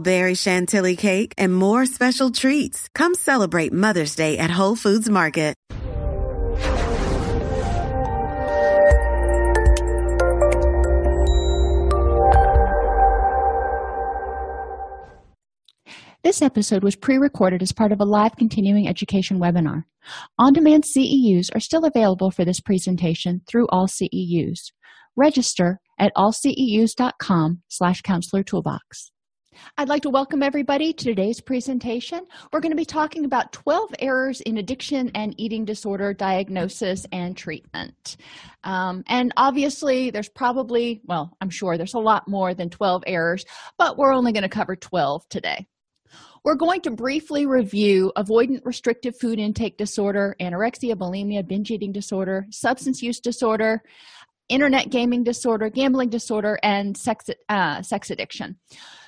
berry chantilly cake, and more special treats. Come celebrate Mother's Day at Whole Foods Market. This episode was pre recorded as part of a live continuing education webinar. On demand CEUs are still available for this presentation through all CEUs. Register at allceus.com slash counselor toolbox. I'd like to welcome everybody to today's presentation. We're going to be talking about 12 errors in addiction and eating disorder diagnosis and treatment. Um, and obviously, there's probably, well, I'm sure there's a lot more than 12 errors, but we're only going to cover 12 today. We're going to briefly review avoidant restrictive food intake disorder, anorexia, bulimia, binge eating disorder, substance use disorder, internet gaming disorder, gambling disorder, and sex, uh, sex addiction.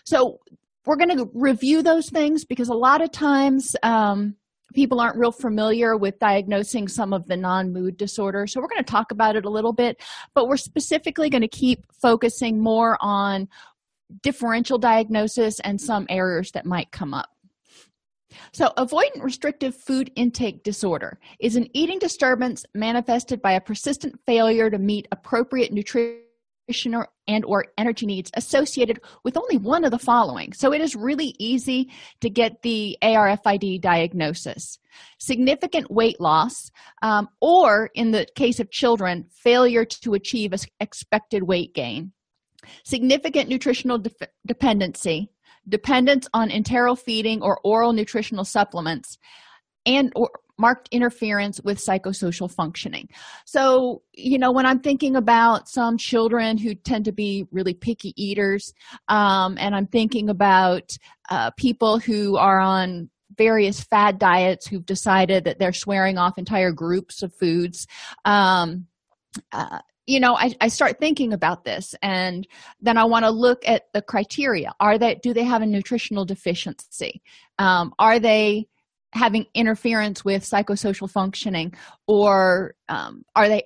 So, we're going to review those things because a lot of times um, people aren't real familiar with diagnosing some of the non mood disorders. So, we're going to talk about it a little bit, but we're specifically going to keep focusing more on differential diagnosis and some errors that might come up. So, avoidant restrictive food intake disorder is an eating disturbance manifested by a persistent failure to meet appropriate nutrition and or energy needs associated with only one of the following. So, it is really easy to get the ARFID diagnosis. Significant weight loss, um, or in the case of children, failure to achieve expected weight gain significant nutritional de- dependency, dependence on enteral feeding or oral nutritional supplements, and or marked interference with psychosocial functioning. So, you know, when I'm thinking about some children who tend to be really picky eaters, um, and I'm thinking about uh, people who are on various fad diets who've decided that they're swearing off entire groups of foods. Um, uh, you know I, I start thinking about this and then i want to look at the criteria are they do they have a nutritional deficiency um, are they having interference with psychosocial functioning or um, are they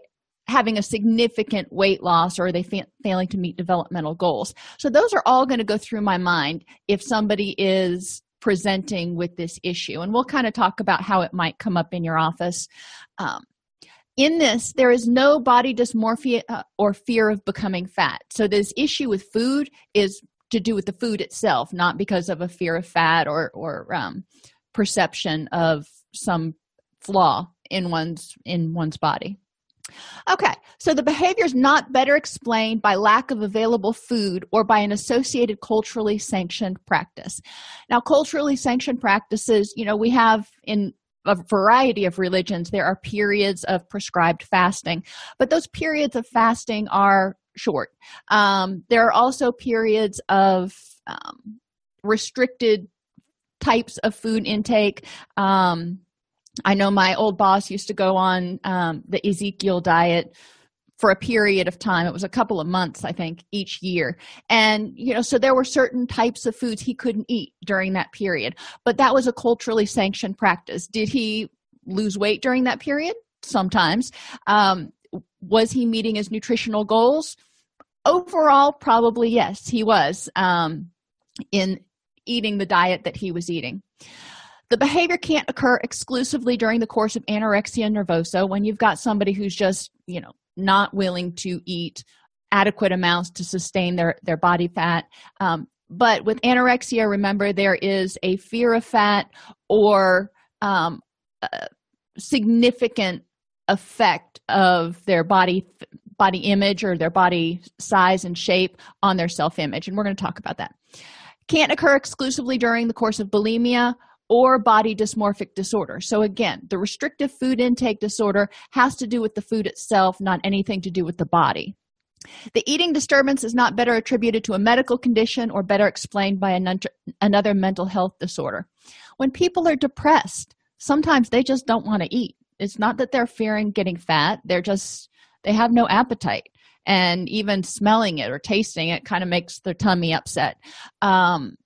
having a significant weight loss or are they fa- failing to meet developmental goals? So those are all going to go through my mind if somebody is presenting with this issue and we'll kind of talk about how it might come up in your office. Um, in this there is no body dysmorphia uh, or fear of becoming fat. So this issue with food is to do with the food itself not because of a fear of fat or or um, perception of some flaw in one's in one's body. Okay so the behavior is not better explained by lack of available food or by an associated culturally sanctioned practice. Now culturally sanctioned practices you know we have in a variety of religions there are periods of prescribed fasting but those periods of fasting are short. Um, there are also periods of um, restricted types of food intake. Um, i know my old boss used to go on um, the ezekiel diet for a period of time. It was a couple of months i think each year. And you know so there were certain types of foods he couldn't eat during that period. But that was a culturally sanctioned practice. Did he lose weight during that period? Sometimes. Um, was he meeting his nutritional goals? Overall probably yes he was. Um, in eating the diet that he was eating. The behavior can't occur exclusively during the course of anorexia nervosa when you've got somebody who's just you know not willing to eat adequate amounts to sustain their their body fat. Um, but with anorexia remember there is a fear of fat or um, significant effect of their body body image or their body size and shape on their self image and we're going to talk about that can't occur exclusively during the course of bulimia or body dysmorphic disorder. So again the restrictive food intake disorder has to do with the food itself not anything to do with the body. The eating disturbance is not better attributed to a medical condition or better explained by another mental health disorder. When people are depressed sometimes they just don't want to eat. It's not that they're fearing getting fat. They're just they have no appetite and even smelling it or tasting it kind of makes their tummy upset. Um,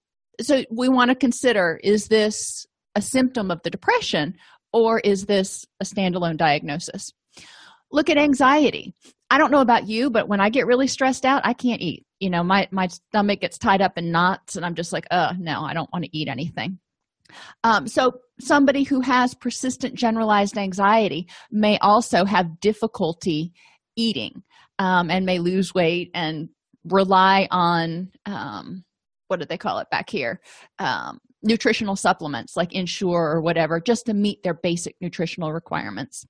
so we want to consider is this a symptom of the depression or is this a standalone diagnosis? Look at anxiety. I don't know about you but when i get really stressed out i can't eat. You know my my stomach gets tied up in knots and i'm just like uh no i don't want to eat anything. Um, so somebody who has persistent generalized anxiety may also have difficulty eating um, and may lose weight and rely on um, what do they call it back here? Um, nutritional supplements like ensure or whatever just to meet their basic nutritional requirements.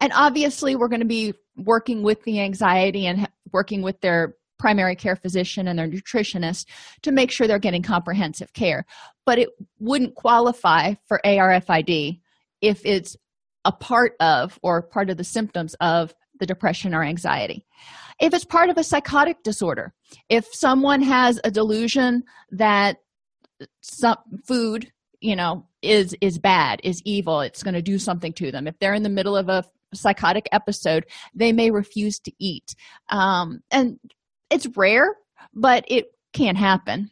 And obviously we're going to be working with the anxiety and working with their primary care physician and their nutritionist to make sure they're getting comprehensive care. But it wouldn't qualify for arfid if it's a part of or part of the symptoms of the depression or anxiety. If it's part of a psychotic disorder, if someone has a delusion that some food, you know, is is bad, is evil, it's going to do something to them. If they're in the middle of a psychotic episode, they may refuse to eat. Um, and it's rare, but it can happen.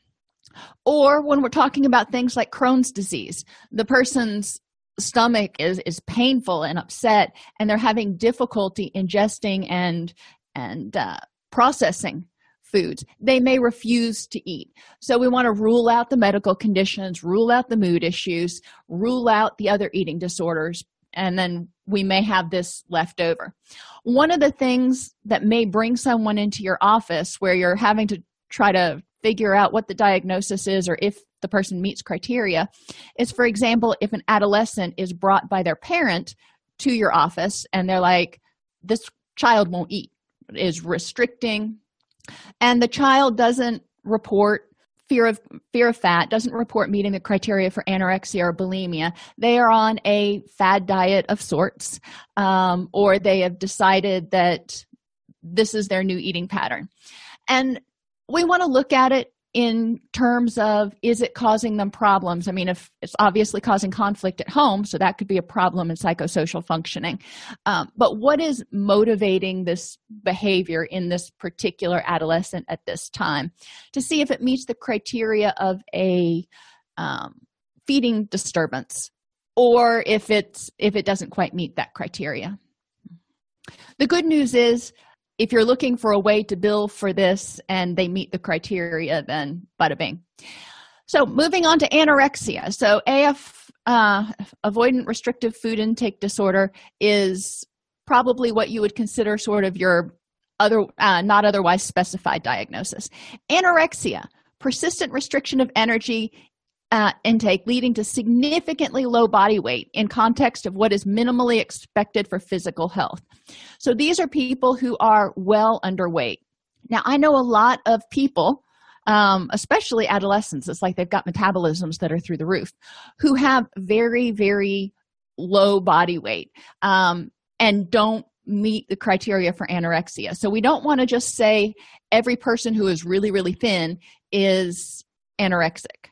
Or when we're talking about things like Crohn's disease, the person's stomach is is painful and upset and they're having difficulty ingesting and and uh, processing foods. They may refuse to eat. So we want to rule out the medical conditions rule out the mood issues rule out the other eating disorders and then we may have this left over. One of the things that may bring someone into your office where you're having to try to figure out what the diagnosis is or if the person meets criteria is for example if an adolescent is brought by their parent to your office and they're like this child won't eat is restricting. And the child doesn't report fear of fear of fat doesn't report meeting the criteria for anorexia or bulimia. They are on a fad diet of sorts um, or they have decided that this is their new eating pattern. And we want to look at it in terms of is it causing them problems? I mean if it's obviously causing conflict at home so that could be a problem in psychosocial functioning. Um, but what is motivating this behavior in this particular adolescent at this time? To see if it meets the criteria of a um, feeding disturbance or if it's if it doesn't quite meet that criteria. The good news is if you're looking for a way to bill for this and they meet the criteria then bada bing. So moving on to anorexia. So af uh, avoidant restrictive food intake disorder is probably what you would consider sort of your other uh, not otherwise specified diagnosis. Anorexia persistent restriction of energy uh, intake leading to significantly low body weight in context of what is minimally expected for physical health. So these are people who are well underweight. Now i know a lot of people um, especially adolescents it's like they've got metabolisms that are through the roof who have very very low body weight um, and don't meet the criteria for anorexia. So we don't want to just say every person who is really really thin is anorexic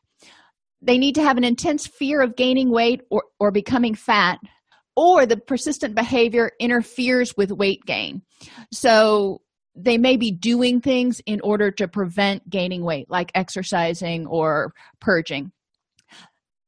they need to have an intense fear of gaining weight or, or becoming fat or the persistent behavior interferes with weight gain. So they may be doing things in order to prevent gaining weight like exercising or purging.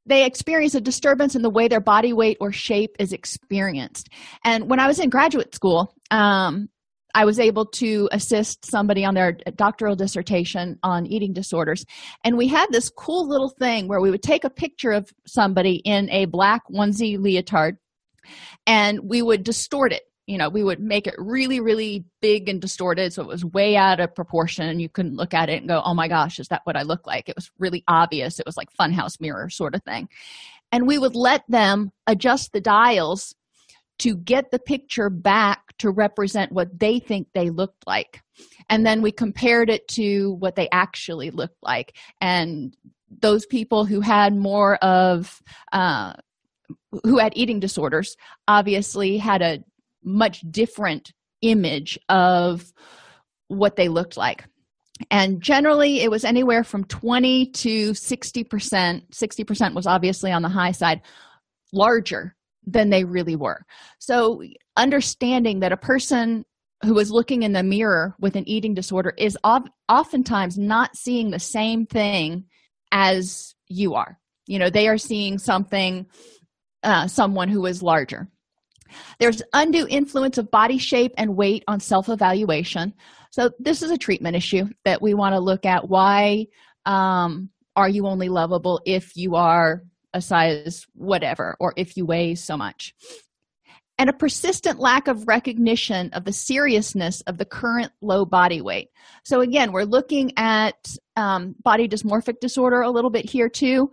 They experience a disturbance in the way their body weight or shape is experienced. And when i was in graduate school um, I was able to assist somebody on their doctoral dissertation on eating disorders. And we had this cool little thing where we would take a picture of somebody in a black onesie leotard and we would distort it. You know, we would make it really, really big and distorted so it was way out of proportion and you couldn't look at it and go, oh my gosh, is that what I look like? It was really obvious. It was like funhouse mirror sort of thing. And we would let them adjust the dials to get the picture back to represent what they think they looked like. And then we compared it to what they actually looked like. And those people who had more of, uh, who had eating disorders obviously had a much different image of what they looked like and generally it was anywhere from 20 to 60% 60% was obviously on the high side larger than they really were. So understanding that a person who is looking in the mirror with an eating disorder is oftentimes not seeing the same thing as you are. You know they are seeing something uh, someone who is larger. There's undue influence of body shape and weight on self-evaluation. So this is a treatment issue that we want to look at. Why um, are you only lovable if you are a size whatever or if you weigh so much. And a persistent lack of recognition of the seriousness of the current low body weight. So again we're looking at um, body dysmorphic disorder a little bit here too.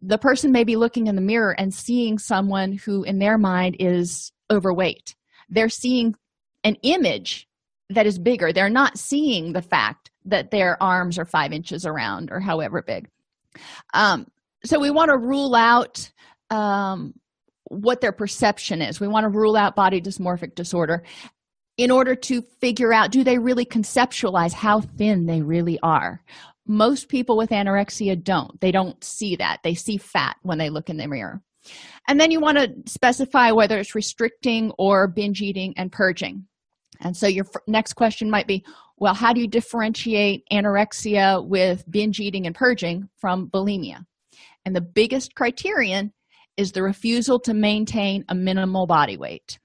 The person may be looking in the mirror and seeing someone who in their mind is overweight. They're seeing an image that is bigger. They're not seeing the fact that their arms are five inches around or however big. Um, so we want to rule out um, what their perception is. We want to rule out body dysmorphic disorder in order to figure out do they really conceptualize how thin they really are? Most people with anorexia don't. They don't see that. They see fat when they look in the mirror. And then you want to specify whether it's restricting or binge eating and purging. And so your next question might be well how do you differentiate anorexia with binge eating and purging from bulimia and the biggest criterion is the refusal to maintain a minimal body weight.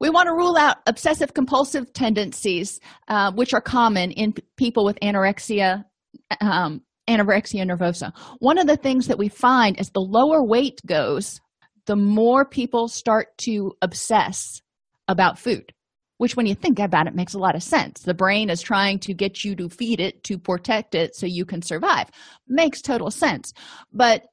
We want to rule out obsessive compulsive tendencies uh, which are common in people with anorexia um, anorexia nervosa. One of the things that we find as the lower weight goes the more people start to obsess about food which when you think about it makes a lot of sense. The brain is trying to get you to feed it to protect it so you can survive. Makes total sense. But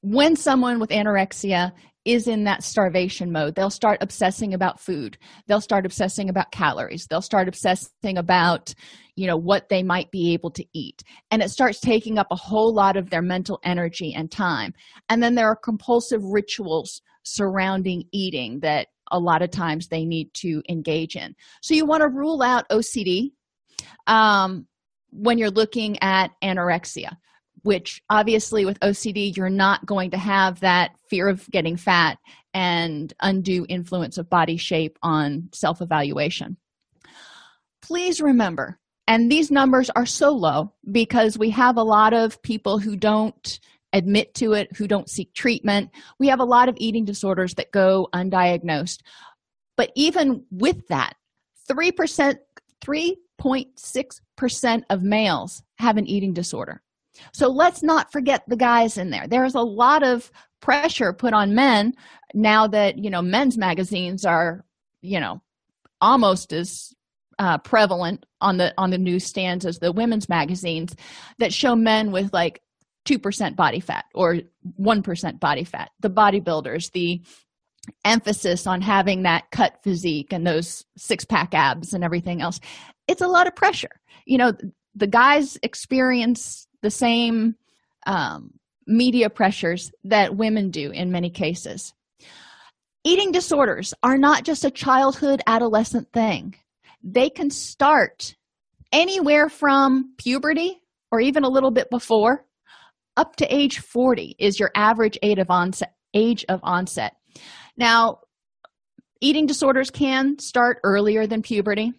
when someone with anorexia is in that starvation mode they'll start obsessing about food. They'll start obsessing about calories. They'll start obsessing about you know what they might be able to eat. And it starts taking up a whole lot of their mental energy and time. And then there are compulsive rituals surrounding eating that a lot of times they need to engage in so you want to rule out ocd um, when you're looking at anorexia which obviously with OCD, you're not going to have that fear of getting fat and undue influence of body shape on self evaluation. Please remember, and these numbers are so low because we have a lot of people who don't admit to it, who don't seek treatment. We have a lot of eating disorders that go undiagnosed. But even with that, 3%, 3.6% of males have an eating disorder. So let's not forget the guys in there. There's a lot of pressure put on men now that, you know, men's magazines are, you know, almost as uh, prevalent on the on the newsstands as the women's magazines that show men with like 2% body fat or 1% body fat. The bodybuilders the emphasis on having that cut physique and those six pack abs and everything else it's a lot of pressure. You know the guys experience the same um, media pressures that women do in many cases. Eating disorders are not just a childhood adolescent thing, they can start anywhere from puberty or even a little bit before up to age 40 is your average age of onset age of onset. Now eating disorders can start earlier than puberty.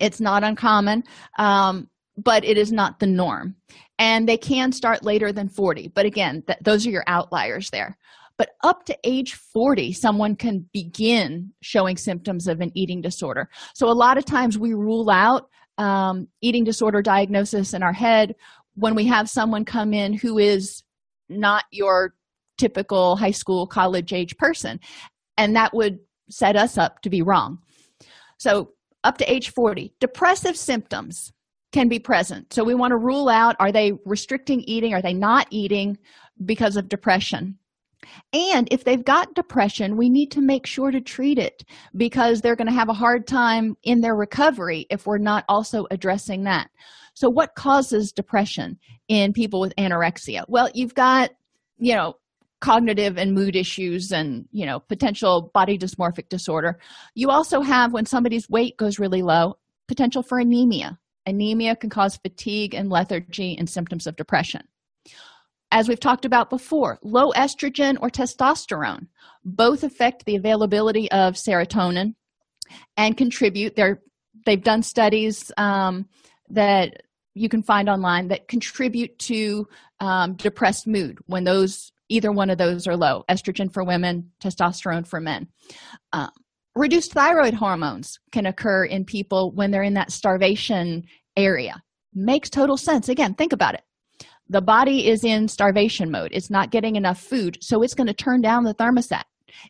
It's not uncommon um, but it is not the norm. And they can start later than 40 but again th- those are your outliers there. But up to age 40 someone can begin showing symptoms of an eating disorder. So a lot of times we rule out um, eating disorder diagnosis in our head when we have someone come in who is not your typical high school college age person and that would set us up to be wrong so up to age 40 depressive symptoms can be present. So we want to rule out are they restricting eating? Are they not eating because of depression? And if they've got depression, we need to make sure to treat it because they're going to have a hard time in their recovery if we're not also addressing that. So, what causes depression in people with anorexia? Well, you've got, you know, cognitive and mood issues and, you know, potential body dysmorphic disorder. You also have, when somebody's weight goes really low, potential for anemia. Anemia can cause fatigue and lethargy and symptoms of depression as we've talked about before, low estrogen or testosterone both affect the availability of serotonin and contribute. They're, they've done studies um, that you can find online that contribute to um, depressed mood when those either one of those are low estrogen for women testosterone for men. Um, reduced thyroid hormones can occur in people when they're in that starvation area. Makes total sense. Again think about it the body is in starvation mode. It's not getting enough food. So it's going to turn down the thermostat.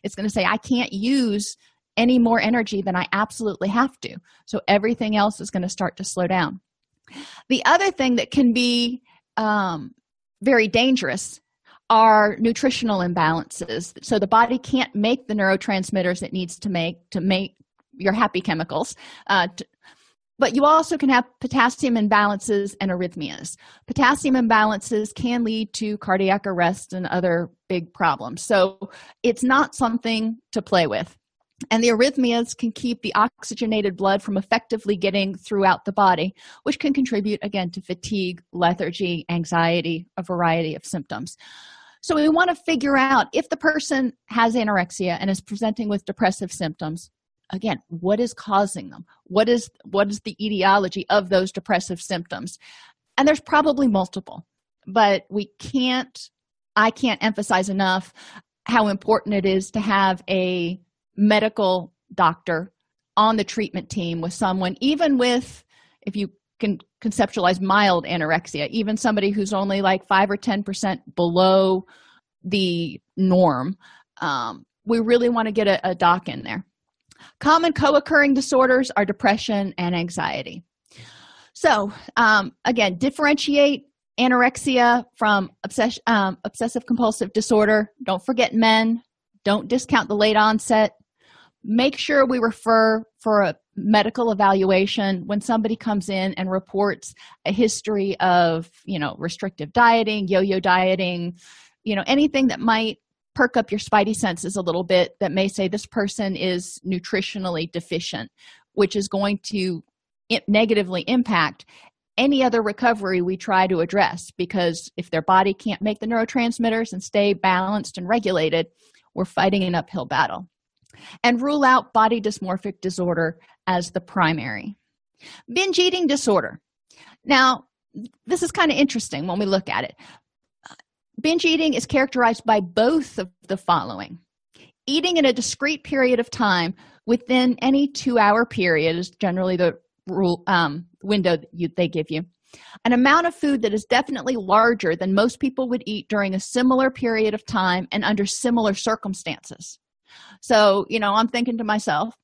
It's going to say i can't use any more energy than i absolutely have to. So everything else is going to start to slow down. The other thing that can be um, very dangerous are nutritional imbalances. So the body can't make the neurotransmitters it needs to make to make your happy chemicals uh, to, but you also can have potassium imbalances and arrhythmias. Potassium imbalances can lead to cardiac arrest and other big problems. So it's not something to play with. And the arrhythmias can keep the oxygenated blood from effectively getting throughout the body, which can contribute again to fatigue, lethargy, anxiety, a variety of symptoms. So we want to figure out if the person has anorexia and is presenting with depressive symptoms, again what is causing them? What is what is the etiology of those depressive symptoms? And there's probably multiple but we can't i can't emphasize enough how important it is to have a medical doctor on the treatment team with someone even with if you can conceptualize mild anorexia even somebody who's only like 5 or 10% below the norm um, we really want to get a, a doc in there Common co occurring disorders are depression and anxiety. So, um, again, differentiate anorexia from obsess- um, obsessive compulsive disorder. Don't forget men. Don't discount the late onset. Make sure we refer for a medical evaluation when somebody comes in and reports a history of, you know, restrictive dieting, yo yo dieting, you know, anything that might perk up your spidey senses a little bit that may say this person is nutritionally deficient, which is going to negatively impact any other recovery we try to address because if their body can't make the neurotransmitters and stay balanced and regulated, we're fighting an uphill battle. And rule out body dysmorphic disorder as the primary. Binge eating disorder. Now, this is kind of interesting when we look at it binge eating is characterized by both of the following. Eating in a discrete period of time within any two hour period is generally the rule um, window you, they give you. An amount of food that is definitely larger than most people would eat during a similar period of time and under similar circumstances. So you know i'm thinking to myself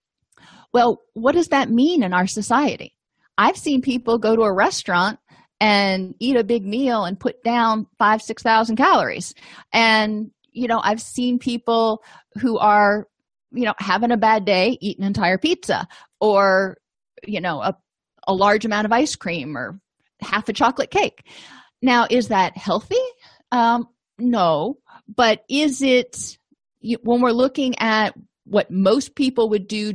well what does that mean in our society? I've seen people go to a restaurant and eat a big meal and put down five six thousand calories. And you know i've seen people who are you know having a bad day eat an entire pizza or you know a, a large amount of ice cream or half a chocolate cake. Now is that healthy? Um no. But is it when we're looking at what most people would do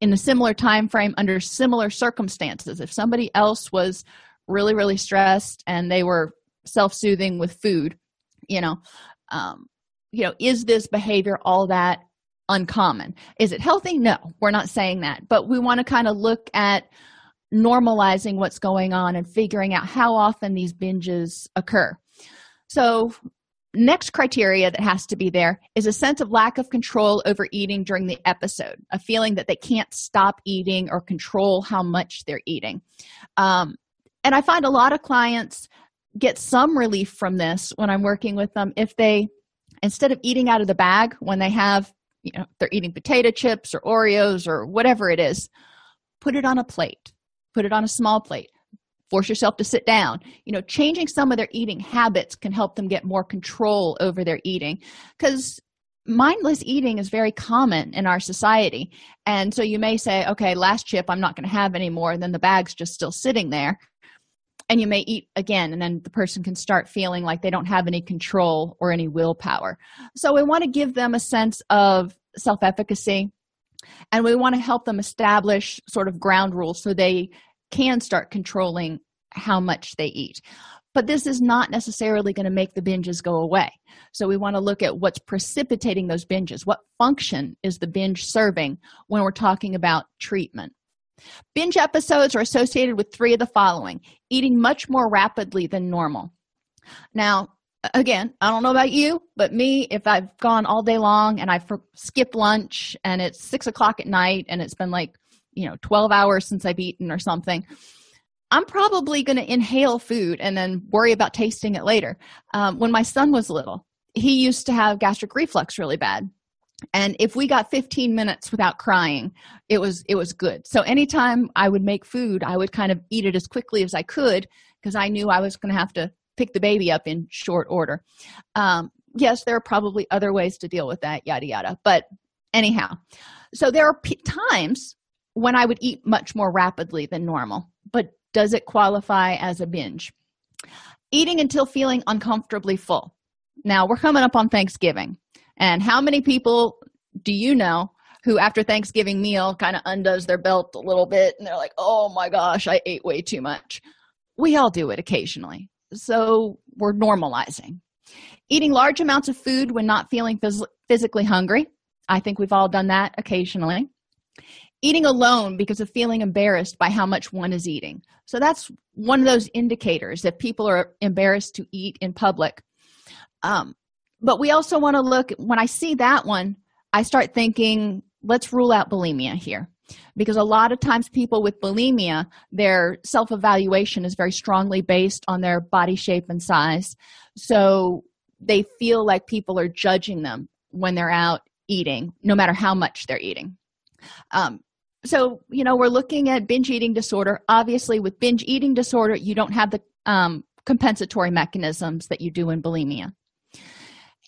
in a similar time frame under similar circumstances if somebody else was really really stressed and they were self-soothing with food you know. Um, you know is this behavior all that uncommon? Is it healthy? No we're not saying that. But we want to kind of look at normalizing what's going on and figuring out how often these binges occur. So next criteria that has to be there is a sense of lack of control over eating during the episode a feeling that they can't stop eating or control how much they're eating. Um, and i find a lot of clients get some relief from this when i'm working with them if they instead of eating out of the bag when they have you know they're eating potato chips or oreos or whatever it is put it on a plate put it on a small plate force yourself to sit down. You know changing some of their eating habits can help them get more control over their eating because mindless eating is very common in our society. And so you may say okay last chip i'm not going to have anymore and then the bag's just still sitting there and you may eat again and then the person can start feeling like they don't have any control or any willpower. So we want to give them a sense of self-efficacy and we want to help them establish sort of ground rules so they can start controlling how much they eat. But this is not necessarily going to make the binges go away. So we want to look at what's precipitating those binges. What function is the binge serving when we're talking about treatment binge episodes are associated with three of the following eating much more rapidly than normal now again i don't know about you but me if i've gone all day long and i've skipped lunch and it's six o'clock at night and it's been like you know 12 hours since i've eaten or something I'm probably going to inhale food and then worry about tasting it later. Um, when my son was little, he used to have gastric reflux really bad. And if we got 15 minutes without crying, it was it was good. So anytime I would make food, I would kind of eat it as quickly as I could because I knew I was going to have to pick the baby up in short order. Um, yes, there are probably other ways to deal with that, yada yada. But anyhow, so there are p- times when I would eat much more rapidly than normal. But does it qualify as a binge? Eating until feeling uncomfortably full. Now, we're coming up on Thanksgiving. And how many people do you know who, after Thanksgiving meal, kind of undoes their belt a little bit and they're like, oh my gosh, I ate way too much? We all do it occasionally. So we're normalizing. Eating large amounts of food when not feeling phys- physically hungry. I think we've all done that occasionally eating alone because of feeling embarrassed by how much one is eating so that's one of those indicators that people are embarrassed to eat in public um, but we also want to look when i see that one i start thinking let's rule out bulimia here. Because a lot of times people with bulimia their self-evaluation is very strongly based on their body shape and size. So they feel like people are judging them when they're out eating no matter how much they're eating. Um, so you know we're looking at binge eating disorder. Obviously with binge eating disorder you don't have the um, compensatory mechanisms that you do in bulimia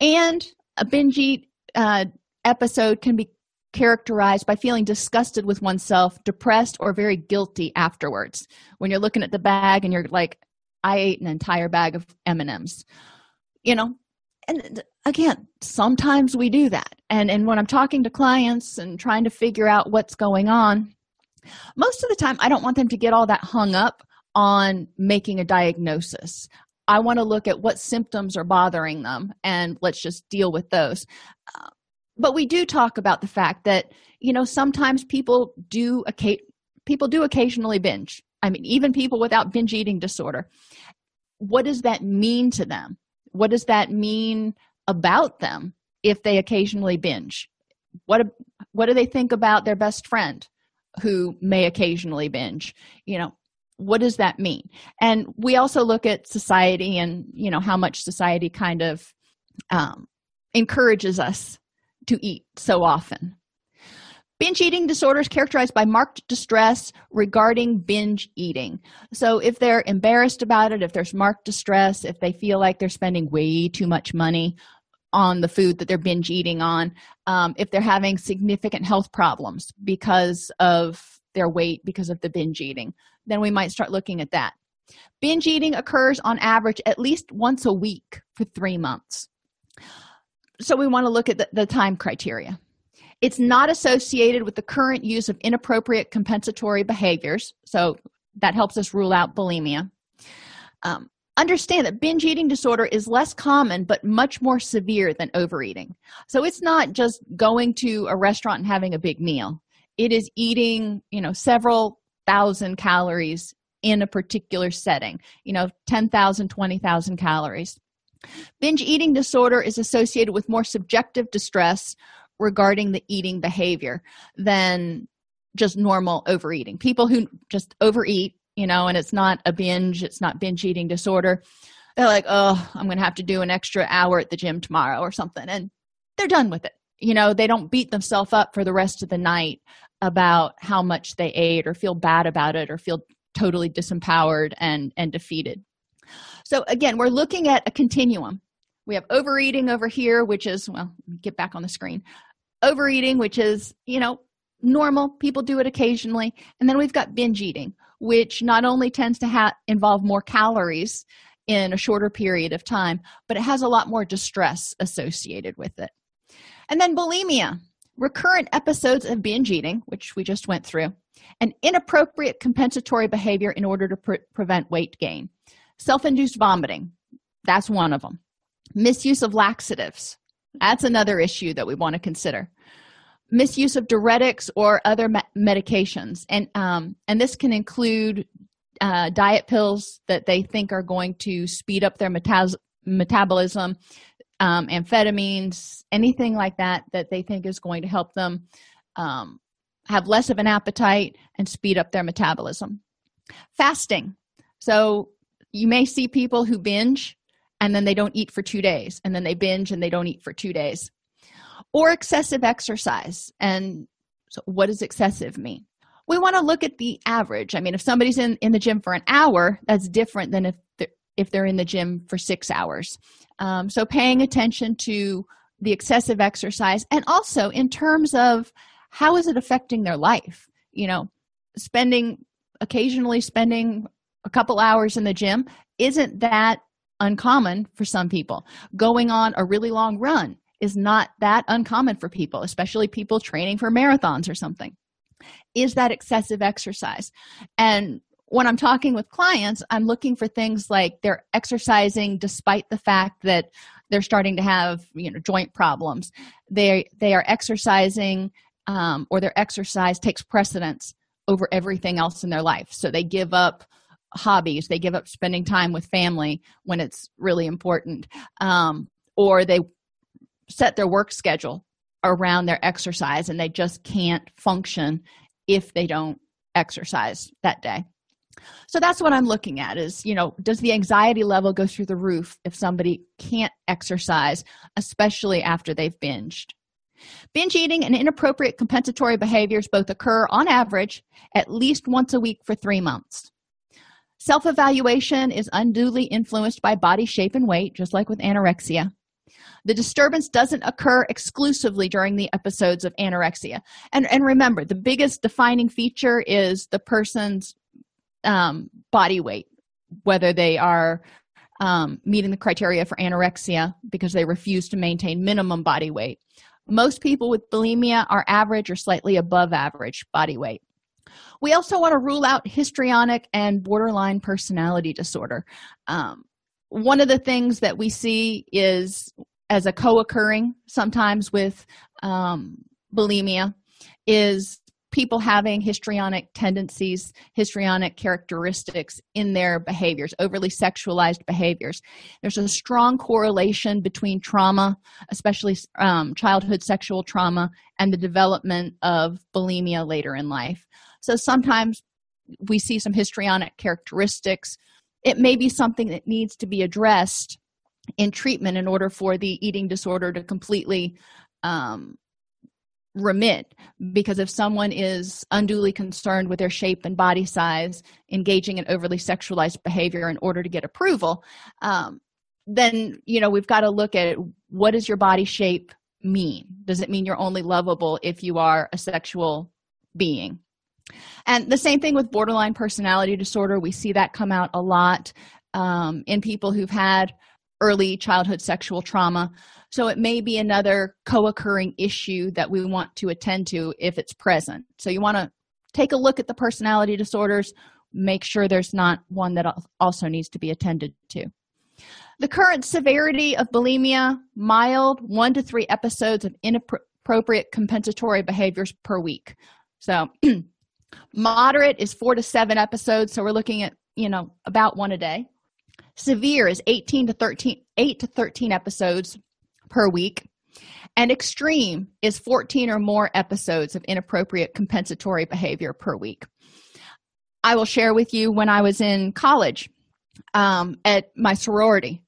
and a binge eat uh, episode can be characterized by feeling disgusted with oneself depressed or very guilty afterwards. When you're looking at the bag and you're like i ate an entire bag of m&ms you know? And again sometimes we do that. And and when i'm talking to clients and trying to figure out what's going on most of the time i don't want them to get all that hung up on making a diagnosis i want to look at what symptoms are bothering them and let's just deal with those. Uh, but we do talk about the fact that you know sometimes people do people do occasionally binge. I mean even people without binge eating disorder. What does that mean to them? What does that mean about them if they occasionally binge? What what do they think about their best friend who may occasionally binge? You know what does that mean? And we also look at society and you know how much society kind of um, encourages us to eat so often. Binge eating disorder is characterized by marked distress regarding binge eating. So if they're embarrassed about it if there's marked distress if they feel like they're spending way too much money on the food that they're binge eating on um, if they're having significant health problems because of their weight because of the binge eating. Then we might start looking at that. Binge eating occurs on average at least once a week for three months. So we want to look at the, the time criteria. It's not associated with the current use of inappropriate compensatory behaviors so that helps us rule out bulimia. Um, understand that binge eating disorder is less common but much more severe than overeating. So it's not just going to a restaurant and having a big meal it is eating you know several thousand calories in a particular setting you know 10,000 20,000 calories binge eating disorder is associated with more subjective distress regarding the eating behavior than just normal overeating people who just overeat you know, and it's not a binge, it's not binge eating disorder. They're like, oh, I'm going to have to do an extra hour at the gym tomorrow or something. And they're done with it. You know, they don't beat themselves up for the rest of the night about how much they ate or feel bad about it or feel totally disempowered and and defeated. So again we're looking at a continuum. We have overeating over here which is well get back on the screen. Overeating which is you know normal. People do it occasionally. And then we've got binge eating which not only tends to ha- involve more calories in a shorter period of time but it has a lot more distress associated with it. And then bulimia recurrent episodes of binge eating which we just went through and inappropriate compensatory behavior in order to pre- prevent weight gain. Self-induced vomiting that's one of them misuse of laxatives that's another issue that we want to consider. Misuse of diuretics or other me- medications and um, and this can include uh, diet pills that they think are going to speed up their metas- metabolism um, amphetamines anything like that that they think is going to help them um, have less of an appetite and speed up their metabolism fasting so you may see people who binge and then they don't eat for two days and then they binge and they don't eat for two days or excessive exercise. And so, what does excessive mean? We want to look at the average. I mean, if somebody's in, in the gym for an hour, that's different than if if they're in the gym for six hours. Um, so, paying attention to the excessive exercise and also in terms of how is it affecting their life? You know, spending occasionally spending a couple hours in the gym isn't that uncommon for some people. Going on a really long run is not that uncommon for people, especially people training for marathons or something. Is that excessive exercise? And when I'm talking with clients, I'm looking for things like they're exercising despite the fact that they're starting to have you know joint problems. They they are exercising um, or their exercise takes precedence over everything else in their life. So they give up hobbies, they give up spending time with family when it's really important, um, or they set their work schedule around their exercise and they just can't function if they don't exercise that day so that's what i'm looking at is you know does the anxiety level go through the roof if somebody can't exercise especially after they've binged? Binge eating and inappropriate compensatory behaviors both occur on average at least once a week for three months. Self-evaluation is unduly influenced by body shape and weight just like with anorexia. The disturbance doesn't occur exclusively during the episodes of anorexia. And and remember the biggest defining feature is the person's um, body weight whether they are um, meeting the criteria for anorexia because they refuse to maintain minimum body weight. Most people with bulimia are average or slightly above average body weight. We also want to rule out histrionic and borderline personality disorder. Um, one of the things that we see is as a co-occurring sometimes with um, bulimia is people having histrionic tendencies histrionic characteristics in their behaviors overly sexualized behaviors. There's a strong correlation between trauma especially um, childhood sexual trauma and the development of bulimia later in life. So sometimes we see some histrionic characteristics. It may be something that needs to be addressed in treatment in order for the eating disorder to completely um, remit because if someone is unduly concerned with their shape and body size engaging in overly sexualized behavior in order to get approval um, then you know we've got to look at what does your body shape mean? Does it mean you're only lovable if you are a sexual being? And the same thing with borderline personality disorder. We see that come out a lot um, in people who've had early childhood sexual trauma. So it may be another co occurring issue that we want to attend to if it's present. So you want to take a look at the personality disorders, make sure there's not one that also needs to be attended to. The current severity of bulimia mild, one to three episodes of inappropriate compensatory behaviors per week. So moderate is four to seven episodes. So we're looking at, you know, about one a day severe is 18 to 13 8 to 13 episodes per week. And extreme is 14 or more episodes of inappropriate compensatory behavior per week. I will share with you when i was in college um, at my sorority.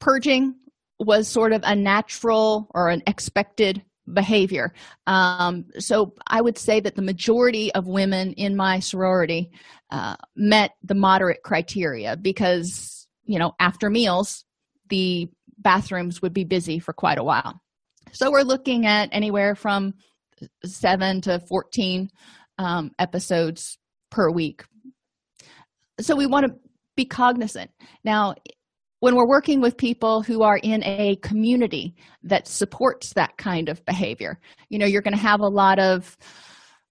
Purging was sort of a natural or an expected behavior. Um, so I would say that the majority of women in my sorority uh, met the moderate criteria because, you know, after meals, the bathrooms would be busy for quite a while. So we're looking at anywhere from seven to 14 um, episodes per week. So we want to be cognizant. Now, when we're working with people who are in a community that supports that kind of behavior you know you're going to have a lot of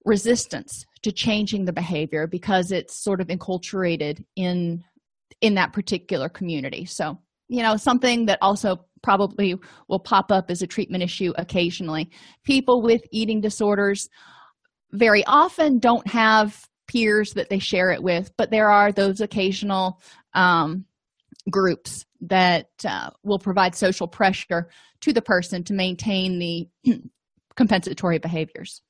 resistance to changing the behavior because it's sort of enculturated in in that particular community so you know something that also probably will pop up as a treatment issue occasionally people with eating disorders very often don't have peers that they share it with but there are those occasional um, groups that uh, will provide social pressure to the person to maintain the compensatory behaviors.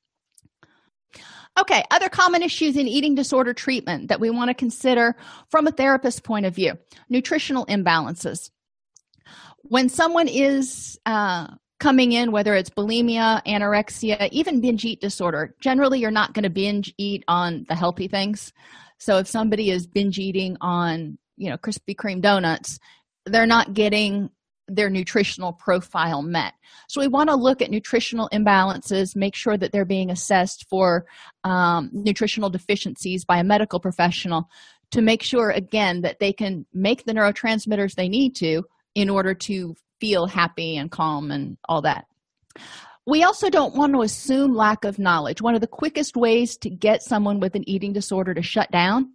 Okay, other common issues in eating disorder treatment that we want to consider from a therapist's point of view nutritional imbalances. When someone is uh, coming in, whether it's bulimia, anorexia, even binge eat disorder, generally you're not going to binge eat on the healthy things. So if somebody is binge eating on you know Krispy Kreme donuts, they're not getting their nutritional profile met. So we want to look at nutritional imbalances, make sure that they're being assessed for um, nutritional deficiencies by a medical professional to make sure, again, that they can make the neurotransmitters they need to in order to feel happy and calm and all that. We also don't want to assume lack of knowledge. One of the quickest ways to get someone with an eating disorder to shut down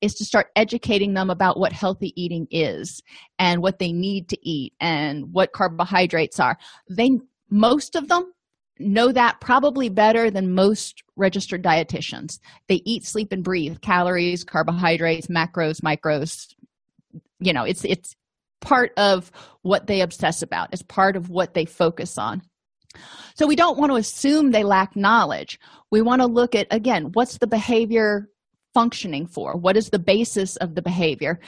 is to start educating them about what healthy eating is and what they need to eat and what carbohydrates are. They most of them know that probably better than most registered dietitians. They eat, sleep and breathe calories, carbohydrates, macros, micros. You know, it's it's part of what they obsess about. It's part of what they focus on. So we don't want to assume they lack knowledge. We want to look at again, what's the behavior functioning for? What is the basis of the behavior?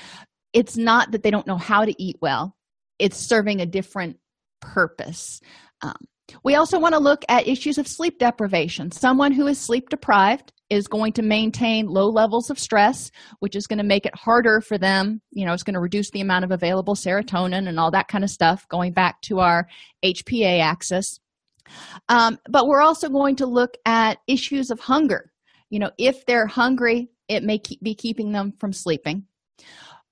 It's not that they don't know how to eat well, it's serving a different purpose. Um, we also want to look at issues of sleep deprivation. Someone who is sleep deprived is going to maintain low levels of stress, which is going to make it harder for them. You know, it's going to reduce the amount of available serotonin and all that kind of stuff, going back to our HPA axis. Um, but we're also going to look at issues of hunger. You know, if they're hungry, it may keep, be keeping them from sleeping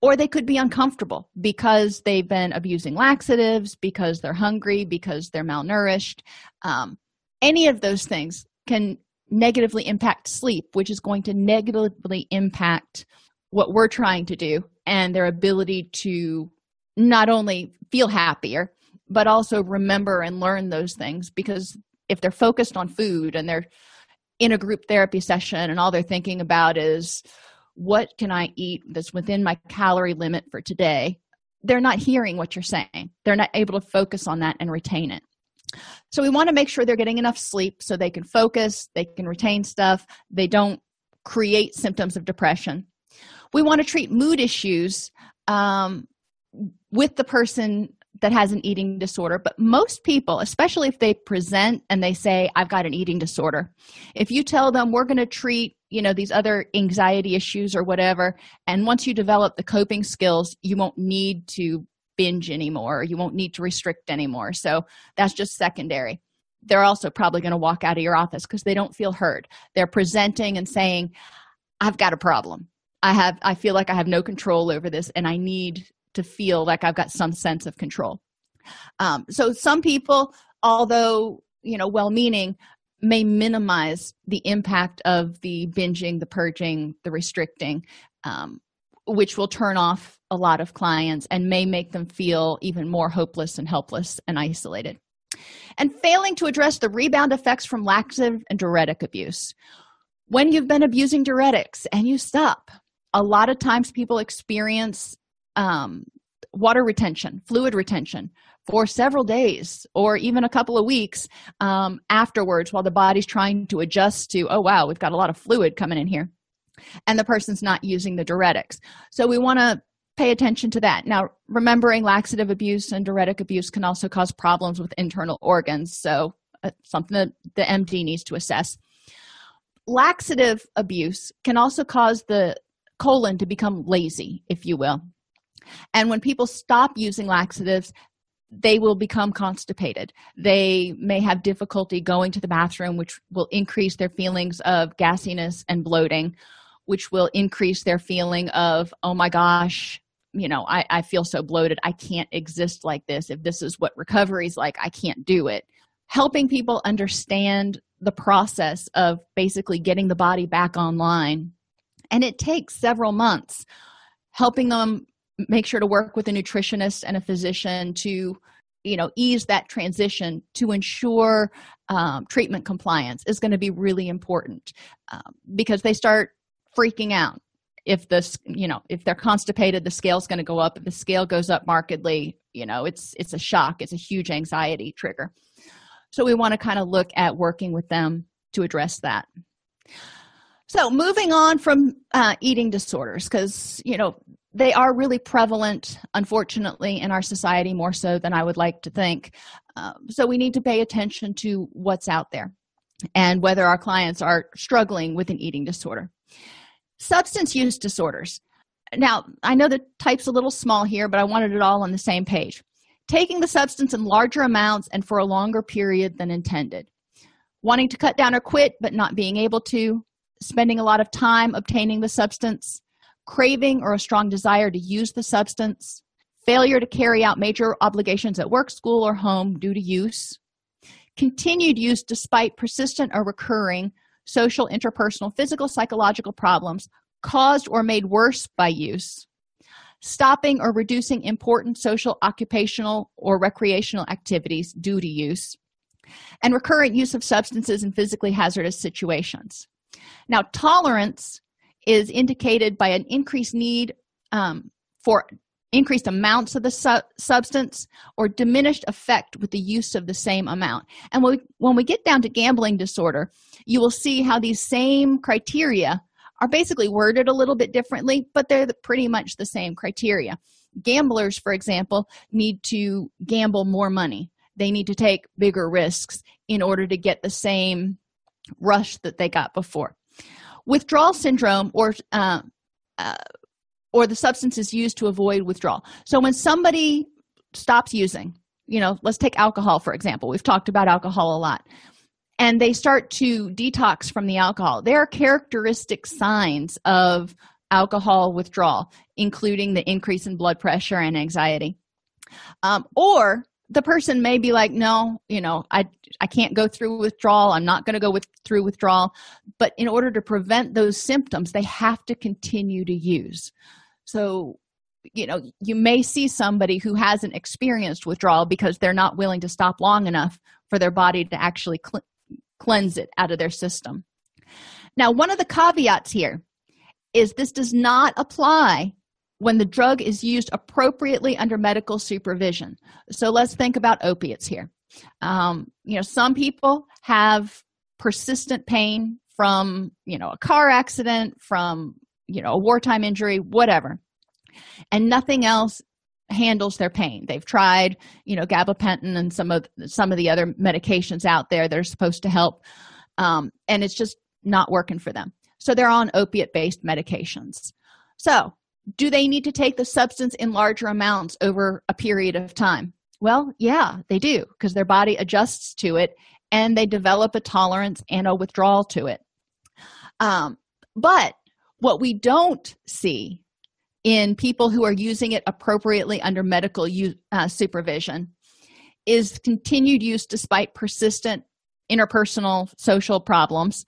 or they could be uncomfortable because they've been abusing laxatives because they're hungry because they're malnourished. Um, any of those things can negatively impact sleep which is going to negatively impact what we're trying to do and their ability to not only feel happier but also remember and learn those things because if they're focused on food and they're in a group therapy session and all they're thinking about is what can I eat that's within my calorie limit for today, they're not hearing what you're saying. They're not able to focus on that and retain it. So we want to make sure they're getting enough sleep so they can focus, they can retain stuff, they don't create symptoms of depression. We want to treat mood issues um, with the person that has an eating disorder but most people especially if they present and they say i've got an eating disorder if you tell them we're going to treat you know these other anxiety issues or whatever and once you develop the coping skills you won't need to binge anymore you won't need to restrict anymore. So that's just secondary. They're also probably going to walk out of your office because they don't feel heard. They're presenting and saying i've got a problem. I have i feel like i have no control over this and i need to feel like I've got some sense of control. Um, so some people, although you know well-meaning, may minimize the impact of the binging, the purging, the restricting, um, which will turn off a lot of clients and may make them feel even more hopeless and helpless and isolated. And failing to address the rebound effects from laxative and diuretic abuse. When you've been abusing diuretics and you stop, a lot of times people experience um, water retention, fluid retention for several days or even a couple of weeks um, afterwards while the body's trying to adjust to, oh, wow, we've got a lot of fluid coming in here. And the person's not using the diuretics. So we want to pay attention to that. Now, remembering laxative abuse and diuretic abuse can also cause problems with internal organs. So, uh, something that the md needs to assess laxative abuse can also cause the colon to become lazy if you will and when people stop using laxatives they will become constipated. They may have difficulty going to the bathroom which will increase their feelings of gassiness and bloating which will increase their feeling of oh my gosh you know I, I feel so bloated. I can't exist like this. If this is what recovery is like i can't do it. Helping people understand the process of basically getting the body back online. And it takes several months helping them make sure to work with a nutritionist and a physician to you know ease that transition to ensure um, treatment compliance is going to be really important um, because they start freaking out if this you know if they're constipated the scale's going to go up. If the scale goes up markedly you know it's it's a shock. It's a huge anxiety trigger. So we want to kind of look at working with them to address that. So moving on from uh, eating disorders because you know they are really prevalent unfortunately in our society more so than i would like to think. Um, so we need to pay attention to what's out there and whether our clients are struggling with an eating disorder. Substance use disorders. Now i know the type's a little small here but i wanted it all on the same page. Taking the substance in larger amounts and for a longer period than intended. Wanting to cut down or quit but not being able to. Spending a lot of time obtaining the substance craving or a strong desire to use the substance failure to carry out major obligations at work school or home due to use continued use despite persistent or recurring social, interpersonal, physical, psychological problems caused or made worse by use, stopping or reducing important social, occupational, or recreational activities due to use, and recurrent use of substances in physically hazardous situations. Now, tolerance is indicated by an increased need um, for increased amounts of the su- substance or diminished effect with the use of the same amount. And when we, when we get down to gambling disorder you will see how these same criteria are basically worded a little bit differently but they're pretty much the same criteria. Gamblers for example need to gamble more money. They need to take bigger risks in order to get the same rush that they got before withdrawal syndrome or uh, uh, or the substance is used to avoid withdrawal. So when somebody stops using you know let's take alcohol for example. We've talked about alcohol a lot. And they start to detox from the alcohol. There are characteristic signs of alcohol withdrawal including the increase in blood pressure and anxiety. Um, or the person may be like no you know i i can't go through withdrawal. I'm not going to go with through withdrawal. But in order to prevent those symptoms they have to continue to use. So you know you may see somebody who hasn't experienced withdrawal because they're not willing to stop long enough for their body to actually cl- cleanse it out of their system. Now one of the caveats here is this does not apply when the drug is used appropriately under medical supervision. So let's think about opiates here. Um, you know some people have persistent pain from you know a car accident from you know a wartime injury whatever. And nothing else handles their pain. They've tried you know gabapentin and some of some of the other medications out there that are supposed to help um, and it's just not working for them. So they're on opiate based medications. So do they need to take the substance in larger amounts over a period of time? Well yeah they do because their body adjusts to it and they develop a tolerance and a withdrawal to it. Um, but what we don't see in people who are using it appropriately under medical uh, supervision is continued use despite persistent interpersonal social problems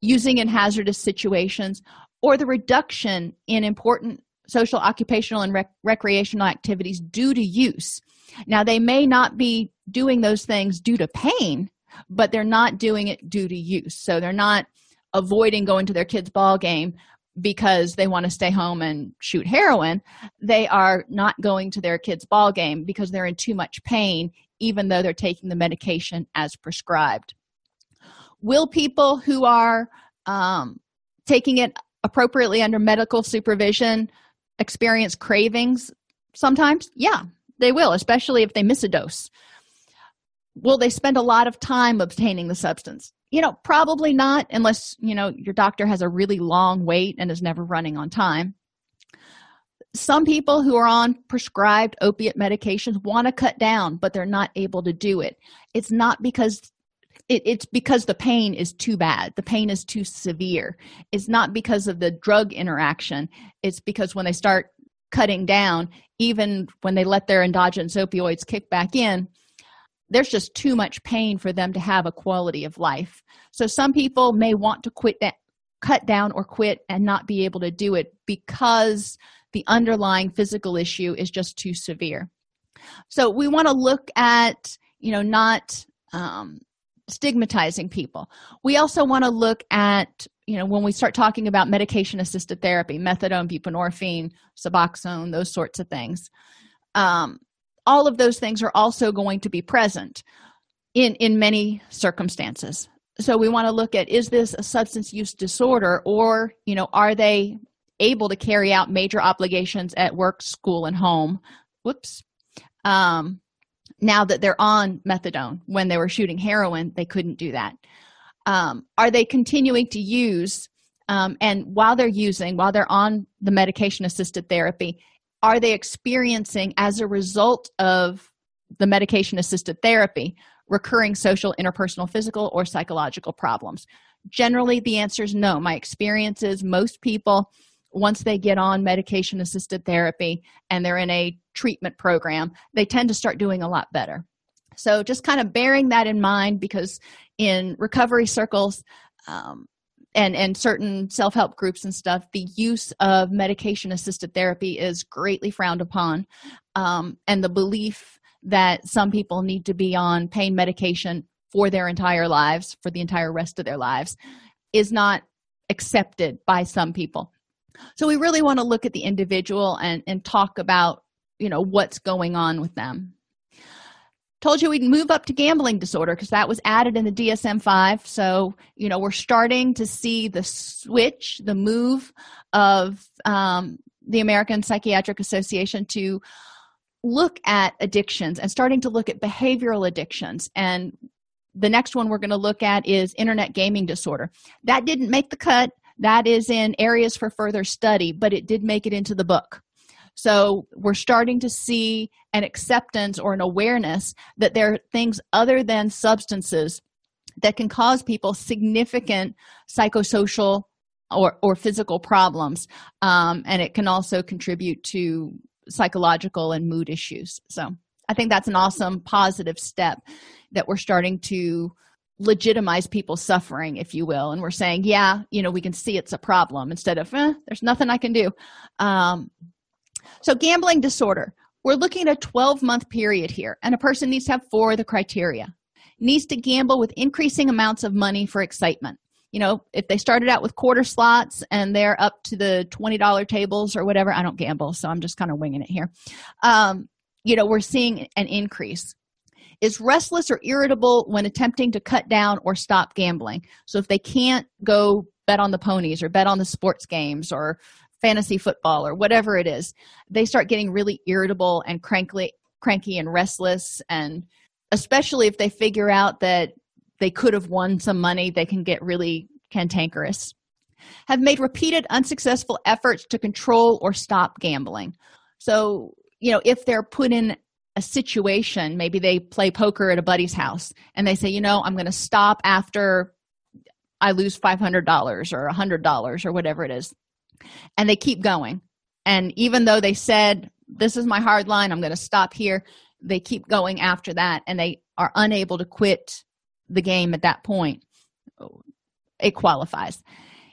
using in hazardous situations or the reduction in important social occupational and rec- recreational activities due to use. Now they may not be doing those things due to pain but they're not doing it due to use. So they're not avoiding going to their kids ball game because they want to stay home and shoot heroin. They are not going to their kids ball game because they're in too much pain even though they're taking the medication as prescribed. Will people who are um, taking it appropriately under medical supervision experience cravings sometimes yeah they will especially if they miss a dose. Will they spend a lot of time obtaining the substance? You know probably not unless you know your doctor has a really long wait and is never running on time. Some people who are on prescribed opiate medications want to cut down but they're not able to do it. It's not because it, it's because the pain is too bad. The pain is too severe. It's not because of the drug interaction. It's because when they start cutting down even when they let their endogenous opioids kick back in there's just too much pain for them to have a quality of life. So some people may want to quit that cut down or quit and not be able to do it because the underlying physical issue is just too severe. So we want to look at you know not um, stigmatizing people. We also want to look at you know when we start talking about medication assisted therapy methadone buprenorphine suboxone those sorts of things um, all of those things are also going to be present in in many circumstances. So we want to look at is this a substance use disorder or you know are they able to carry out major obligations at work school and home? Whoops. Um, now that they're on methadone when they were shooting heroin they couldn't do that. Um, are they continuing to use um, and while they're using while they're on the medication assisted therapy are they experiencing as a result of the medication assisted therapy recurring social interpersonal physical or psychological problems? Generally the answer is no. My experience is most people once they get on medication assisted therapy and they're in a treatment program they tend to start doing a lot better. So just kind of bearing that in mind because in recovery circles um, and and certain self-help groups and stuff the use of medication assisted therapy is greatly frowned upon um, and the belief that some people need to be on pain medication for their entire lives for the entire rest of their lives is not accepted by some people so we really want to look at the individual and and talk about you know what's going on with them. Told you we'd move up to gambling disorder because that was added in the dsm-5 so you know we're starting to see the switch the move of um, the american psychiatric association to look at addictions and starting to look at behavioral addictions. And the next one we're going to look at is internet gaming disorder. That didn't make the cut that is in areas for further study but it did make it into the book. So we're starting to see an acceptance or an awareness that there are things other than substances that can cause people significant psychosocial or, or physical problems um, and it can also contribute to psychological and mood issues. So i think that's an awesome positive step that we're starting to legitimize people's suffering if you will and we're saying yeah you know we can see it's a problem instead of eh, there's nothing i can do. Um, so gambling disorder. We're looking at a 12 month period here and a person needs to have four of the criteria. Needs to gamble with increasing amounts of money for excitement. You know if they started out with quarter slots and they're up to the $20 tables or whatever i don't gamble so i'm just kind of winging it here. Um, you know we're seeing an increase is restless or irritable when attempting to cut down or stop gambling. So if they can't go bet on the ponies or bet on the sports games or fantasy football or whatever it is, they start getting really irritable and crankly, cranky and restless. And especially if they figure out that they could have won some money, they can get really cantankerous. Have made repeated unsuccessful efforts to control or stop gambling. So, you know, if they're put in a situation. Maybe they play poker at a buddy's house and they say you know i'm going to stop after i lose $500 or $100 or whatever it is. And they keep going. And even though they said this is my hard line i'm going to stop here they keep going after that and they are unable to quit the game at that point. It qualifies.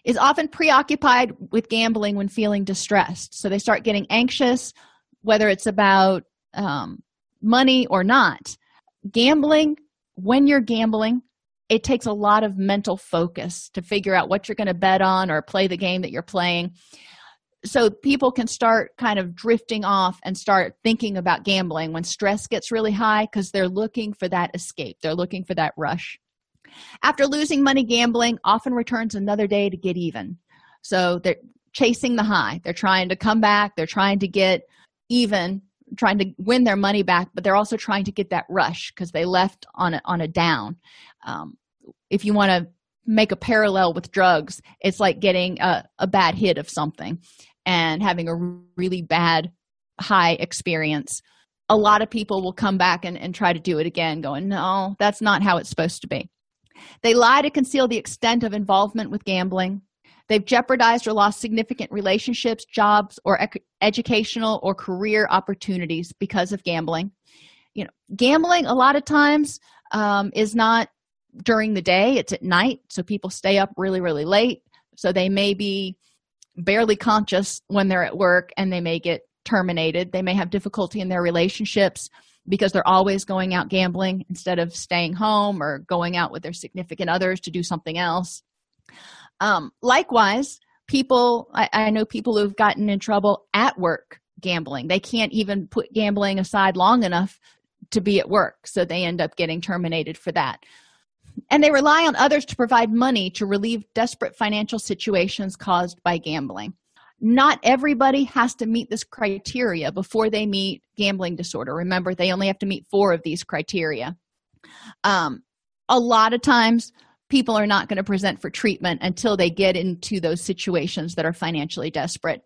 Is often preoccupied with gambling when feeling distressed. So they start getting anxious whether it's about um, money or not. Gambling when you're gambling it takes a lot of mental focus to figure out what you're going to bet on or play the game that you're playing. So people can start kind of drifting off and start thinking about gambling when stress gets really high because they're looking for that escape. They're looking for that rush. After losing money gambling often returns another day to get even. So they're chasing the high. They're trying to come back. They're trying to get even trying to win their money back but they're also trying to get that rush because they left on a, on a down. Um, if you want to make a parallel with drugs it's like getting a, a bad hit of something and having a really bad high experience. A lot of people will come back and, and try to do it again going no that's not how it's supposed to be. They lie to conceal the extent of involvement with gambling they've jeopardized or lost significant relationships jobs or ec- educational or career opportunities because of gambling. You know gambling a lot of times um, is not during the day it's at night so people stay up really really late. So they may be barely conscious when they're at work and they may get terminated. They may have difficulty in their relationships because they're always going out gambling instead of staying home or going out with their significant others to do something else um, likewise people I, I know people who've gotten in trouble at work gambling. They can't even put gambling aside long enough to be at work so they end up getting terminated for that. And they rely on others to provide money to relieve desperate financial situations caused by gambling. Not everybody has to meet this criteria before they meet gambling disorder. Remember they only have to meet four of these criteria. Um, a lot of times people are not going to present for treatment until they get into those situations that are financially desperate.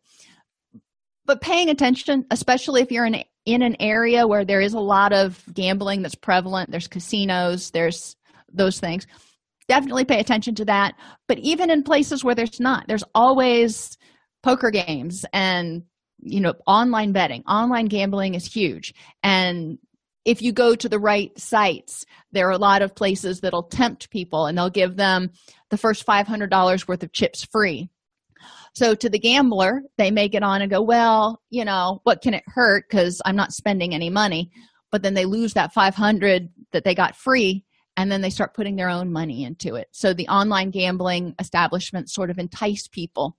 But paying attention especially if you're in in an area where there is a lot of gambling that's prevalent there's casinos there's those things definitely pay attention to that. But even in places where there's not there's always poker games and you know online betting. Online gambling is huge. And if you go to the right sites there are a lot of places that'll tempt people and they'll give them the first $500 worth of chips free. So to the gambler they make it on and go well you know what can it hurt? Because i'm not spending any money. But then they lose that 500 that they got free and then they start putting their own money into it. So the online gambling establishments sort of entice people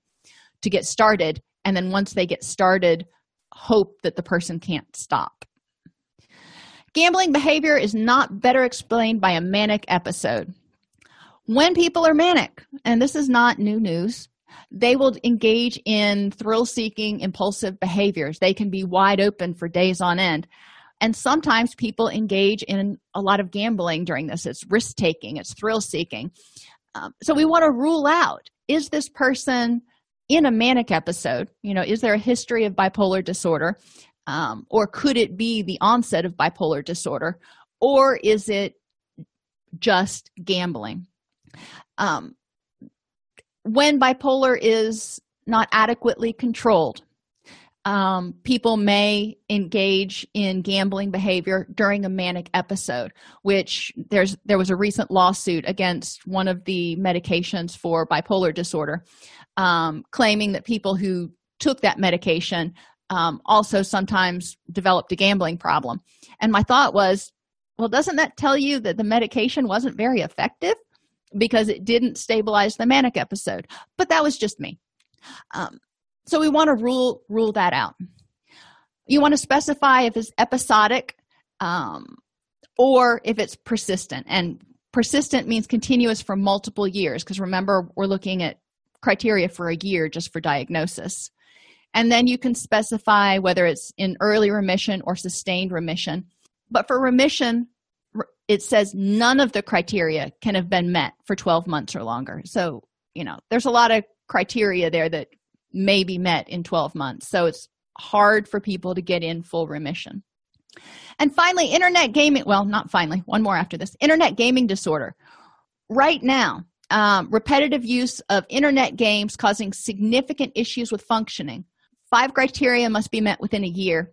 to get started and then once they get started hope that the person can't stop gambling behavior is not better explained by a manic episode. When people are manic and this is not new news they will engage in thrill seeking impulsive behaviors. They can be wide open for days on end. And sometimes people engage in a lot of gambling during this. It's risk taking it's thrill seeking um, so we want to rule out is this person in a manic episode? You know is there a history of bipolar disorder um, or could it be the onset of bipolar disorder or is it just gambling? Um, when bipolar is not adequately controlled um, people may engage in gambling behavior during a manic episode which there's there was a recent lawsuit against one of the medications for bipolar disorder um, claiming that people who took that medication um, also sometimes developed a gambling problem. And my thought was well doesn't that tell you that the medication wasn't very effective? Because it didn't stabilize the manic episode. But that was just me. Um, so we want to rule rule that out. You want to specify if it's episodic um, or if it's persistent. And persistent means continuous for multiple years because remember we're looking at criteria for a year just for diagnosis and then you can specify whether it's in early remission or sustained remission. But for remission it says none of the criteria can have been met for 12 months or longer. So you know there's a lot of criteria there that may be met in 12 months. So it's hard for people to get in full remission. And finally internet gaming well not finally one more after this internet gaming disorder. Right now um, repetitive use of internet games causing significant issues with functioning five criteria must be met within a year.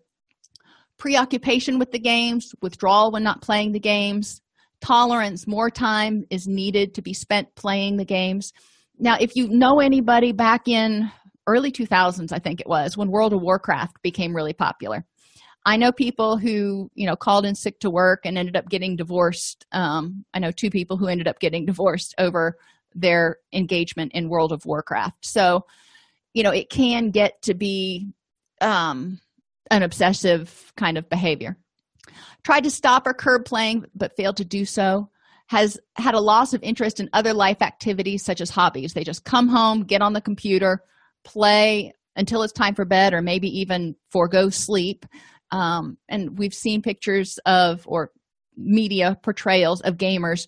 Preoccupation with the games withdrawal when not playing the games. Tolerance more time is needed to be spent playing the games. Now if you know anybody back in early 2000s i think it was when world of warcraft became really popular. I know people who you know called in sick to work and ended up getting divorced um, i know two people who ended up getting divorced over their engagement in world of warcraft. So you know it can get to be um, an obsessive kind of behavior. Tried to stop or curb playing but failed to do so. Has had a loss of interest in other life activities such as hobbies. They just come home get on the computer play until it's time for bed or maybe even forego sleep. Um, and we've seen pictures of or media portrayals of gamers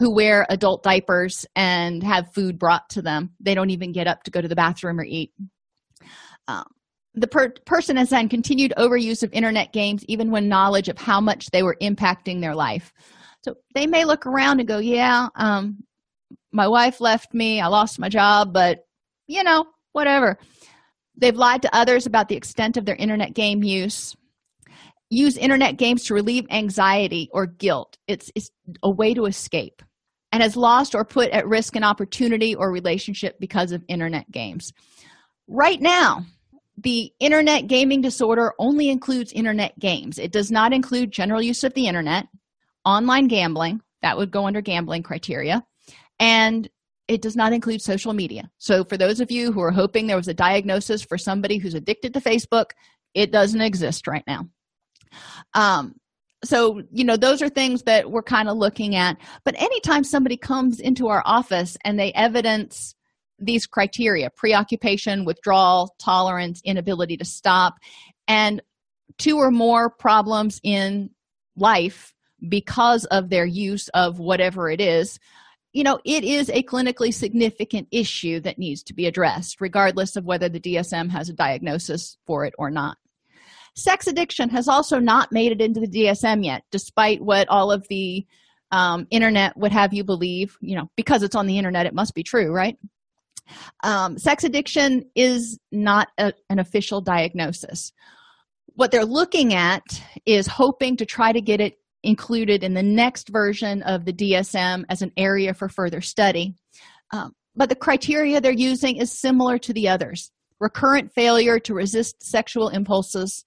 who wear adult diapers and have food brought to them. They don't even get up to go to the bathroom or eat. Um, the per- person has then continued overuse of internet games even when knowledge of how much they were impacting their life. So they may look around and go yeah um, my wife left me i lost my job but you know whatever. They've lied to others about the extent of their internet game use. Use internet games to relieve anxiety or guilt. It's, it's a way to escape and has lost or put at risk an opportunity or relationship because of internet games. Right now the internet gaming disorder only includes internet games. It does not include general use of the internet online gambling that would go under gambling criteria and it does not include social media. So for those of you who are hoping there was a diagnosis for somebody who's addicted to facebook it doesn't exist right now. Um so you know those are things that we're kind of looking at. But anytime somebody comes into our office and they evidence these criteria preoccupation withdrawal tolerance inability to stop and two or more problems in life because of their use of whatever it is you know it is a clinically significant issue that needs to be addressed regardless of whether the dsm has a diagnosis for it or not sex addiction has also not made it into the dsm yet despite what all of the um, internet would have you believe you know because it's on the internet it must be true right? Um, sex addiction is not a, an official diagnosis. What they're looking at is hoping to try to get it included in the next version of the dsm as an area for further study. Um, but the criteria they're using is similar to the others recurrent failure to resist sexual impulses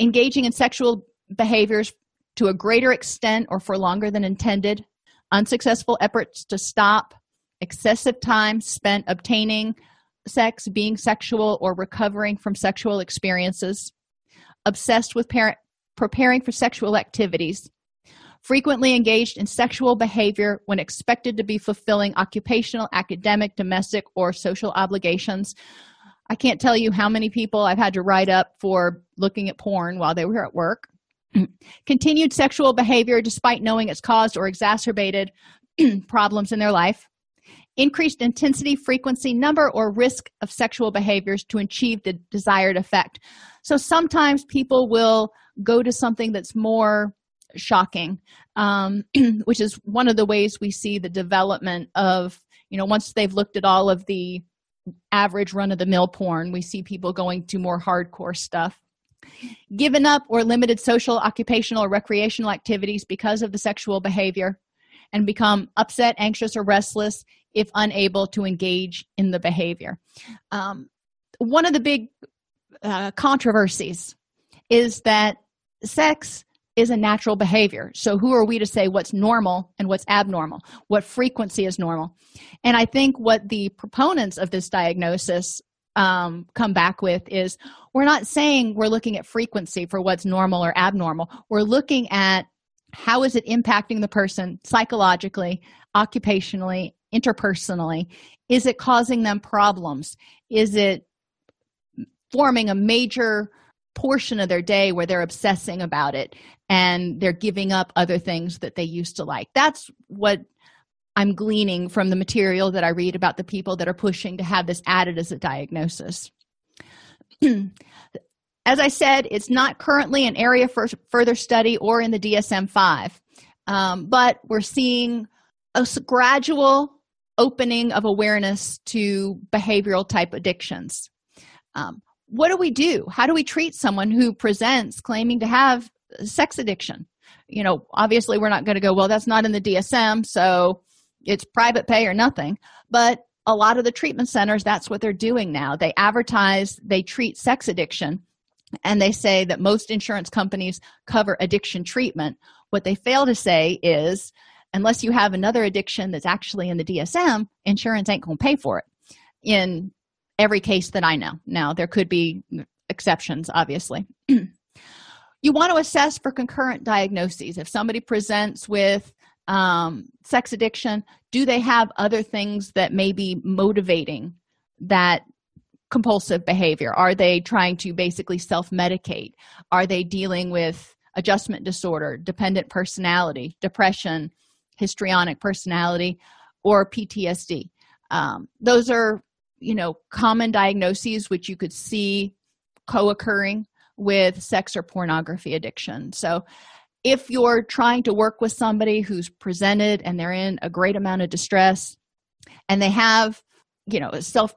engaging in sexual behaviors to a greater extent or for longer than intended unsuccessful efforts to stop excessive time spent obtaining sex being sexual or recovering from sexual experiences obsessed with parent preparing for sexual activities frequently engaged in sexual behavior when expected to be fulfilling occupational academic domestic or social obligations I can't tell you how many people I've had to write up for looking at porn while they were at work. Continued sexual behavior despite knowing it's caused or exacerbated problems in their life. Increased intensity, frequency, number, or risk of sexual behaviors to achieve the desired effect. So sometimes people will go to something that's more shocking, um, which is one of the ways we see the development of, you know, once they've looked at all of the average run of the mill porn. We see people going to more hardcore stuff. Given up or limited social, occupational, or recreational activities because of the sexual behavior and become upset, anxious, or restless if unable to engage in the behavior. Um, one of the big uh, controversies is that sex is a natural behavior. So, who are we to say what's normal and what's abnormal? What frequency is normal? And I think what the proponents of this diagnosis um, come back with is we're not saying we're looking at frequency for what's normal or abnormal. We're looking at how is it impacting the person psychologically, occupationally, interpersonally? Is it causing them problems? Is it forming a major portion of their day where they're obsessing about it and they're giving up other things that they used to like. That's what I'm gleaning from the material that I read about the people that are pushing to have this added as a diagnosis. as I said, it's not currently an area for further study or in the DSM 5, um, but we're seeing a gradual opening of awareness to behavioral type addictions. Um, what do we do? How do we treat someone who presents claiming to have sex addiction? You know obviously we're not going to go well that's not in the dsm so it's private pay or nothing. But a lot of the treatment centers that's what they're doing now. They advertise they treat sex addiction and they say that most insurance companies cover addiction treatment. What they fail to say is unless you have another addiction that's actually in the dsm insurance ain't going to pay for it. In every case that I know. Now, there could be exceptions, obviously. you want to assess for concurrent diagnoses. If somebody presents with um, sex addiction, do they have other things that may be motivating that compulsive behavior? Are they trying to basically self medicate? Are they dealing with adjustment disorder, dependent personality, depression, histrionic personality, or PTSD? Um, those are, you know, common diagnoses which you could see co occurring with sex or pornography addiction. So, if you're trying to work with somebody who's presented and they're in a great amount of distress and they have, you know, a self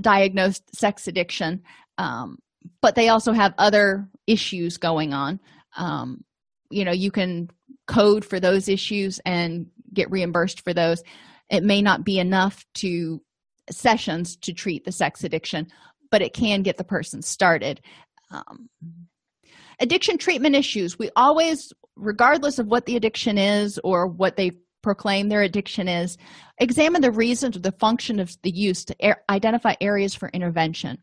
diagnosed sex addiction, um, but they also have other issues going on, um, you know, you can code for those issues and get reimbursed for those. It may not be enough to sessions to treat the sex addiction, but it can get the person started. Um, addiction treatment issues, we always, regardless of what the addiction is or what they proclaim their addiction is, examine the reasons or the function of the use to er- identify areas for intervention.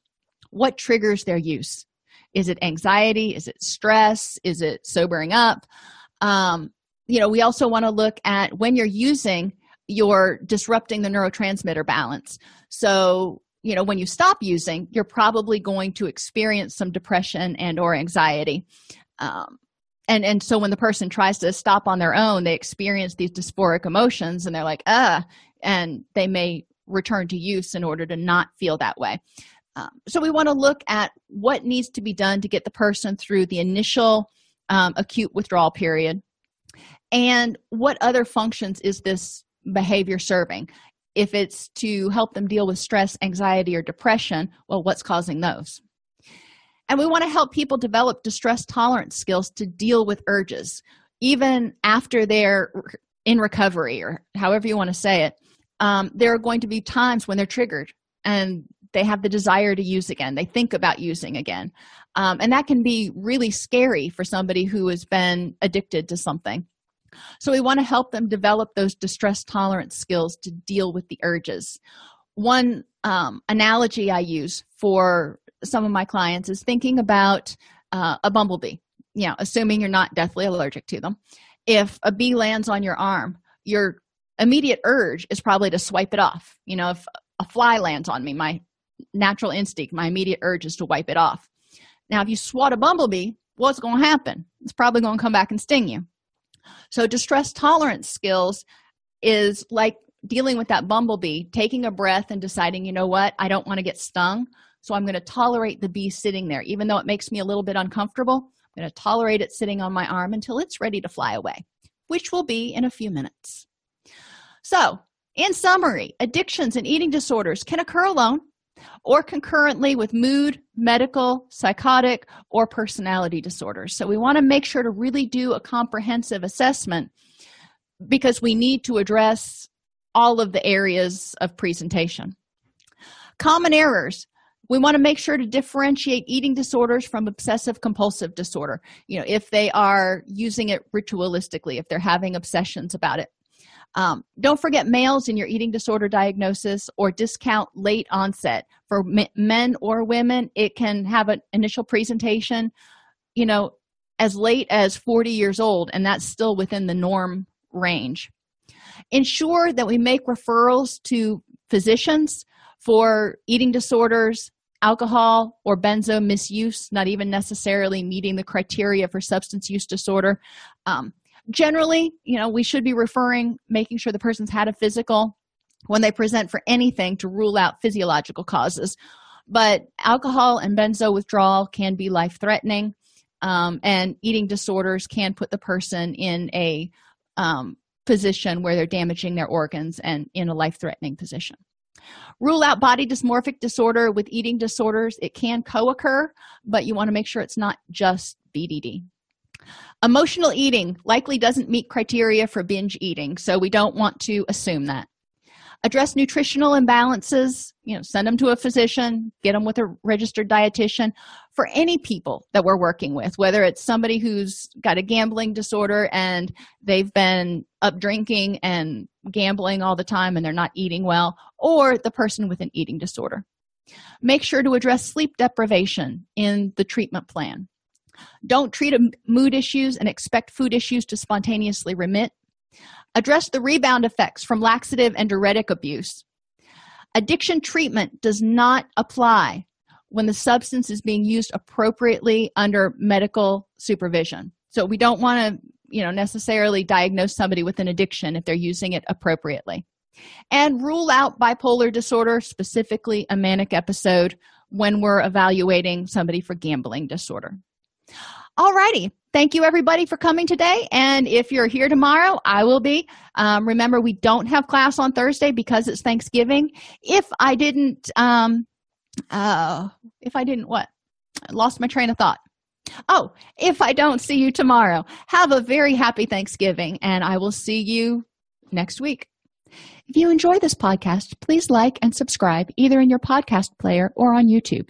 What triggers their use? Is it anxiety? Is it stress? Is it sobering up? Um, you know, we also want to look at when you're using, you're disrupting the neurotransmitter balance. So, you know when you stop using you're probably going to experience some depression and or anxiety. Um, and and so when the person tries to stop on their own they experience these dysphoric emotions and they're like ah and they may return to use in order to not feel that way. Um, so we want to look at what needs to be done to get the person through the initial um, acute withdrawal period. And what other functions is this behavior serving if it's to help them deal with stress, anxiety, or depression, well, what's causing those? And we want to help people develop distress tolerance skills to deal with urges, even after they're in recovery, or however you want to say it. Um, there are going to be times when they're triggered and they have the desire to use again. They think about using again. Um, and that can be really scary for somebody who has been addicted to something. So we want to help them develop those distress tolerance skills to deal with the urges. One um, analogy I use for some of my clients is thinking about uh, a bumblebee, you know, assuming you're not deathly allergic to them. If a bee lands on your arm, your immediate urge is probably to swipe it off. You know, if a fly lands on me, my natural instinct, my immediate urge is to wipe it off. Now, if you swat a bumblebee, what's going to happen? It's probably going to come back and sting you. So, distress tolerance skills is like dealing with that bumblebee, taking a breath and deciding, you know what, I don't want to get stung. So, I'm going to tolerate the bee sitting there. Even though it makes me a little bit uncomfortable, I'm going to tolerate it sitting on my arm until it's ready to fly away, which will be in a few minutes. So, in summary, addictions and eating disorders can occur alone or concurrently with mood, medical, psychotic, or personality disorders. So we want to make sure to really do a comprehensive assessment because we need to address all of the areas of presentation. Common errors. We want to make sure to differentiate eating disorders from obsessive compulsive disorder. You know, if they are using it ritualistically, if they're having obsessions about it. Um, don't forget males in your eating disorder diagnosis or discount late onset. For men or women, it can have an initial presentation, you know, as late as 40 years old, and that's still within the norm range. Ensure that we make referrals to physicians for eating disorders, alcohol or benzo misuse, not even necessarily meeting the criteria for substance use disorder. Um, generally you know we should be referring making sure the person's had a physical when they present for anything to rule out physiological causes. But alcohol and benzo withdrawal can be life threatening um, and eating disorders can put the person in a um, position where they're damaging their organs and in a life threatening position. Rule out body dysmorphic disorder with eating disorders. It can co-occur but you want to make sure it's not just bdd Emotional eating likely doesn't meet criteria for binge eating, so we don't want to assume that. Address nutritional imbalances, you know, send them to a physician, get them with a registered dietitian for any people that we're working with, whether it's somebody who's got a gambling disorder and they've been up drinking and gambling all the time and they're not eating well, or the person with an eating disorder. Make sure to address sleep deprivation in the treatment plan. Don't treat mood issues and expect food issues to spontaneously remit. Address the rebound effects from laxative and diuretic abuse. Addiction treatment does not apply when the substance is being used appropriately under medical supervision. So we don't want to, you know, necessarily diagnose somebody with an addiction if they're using it appropriately. And rule out bipolar disorder, specifically a manic episode, when we're evaluating somebody for gambling disorder. All righty. Thank you, everybody, for coming today. And if you're here tomorrow, I will be. Um, remember, we don't have class on Thursday because it's Thanksgiving. If I didn't, um, uh, if I didn't, what? I lost my train of thought. Oh, if I don't see you tomorrow, have a very happy Thanksgiving, and I will see you next week. If you enjoy this podcast, please like and subscribe either in your podcast player or on YouTube.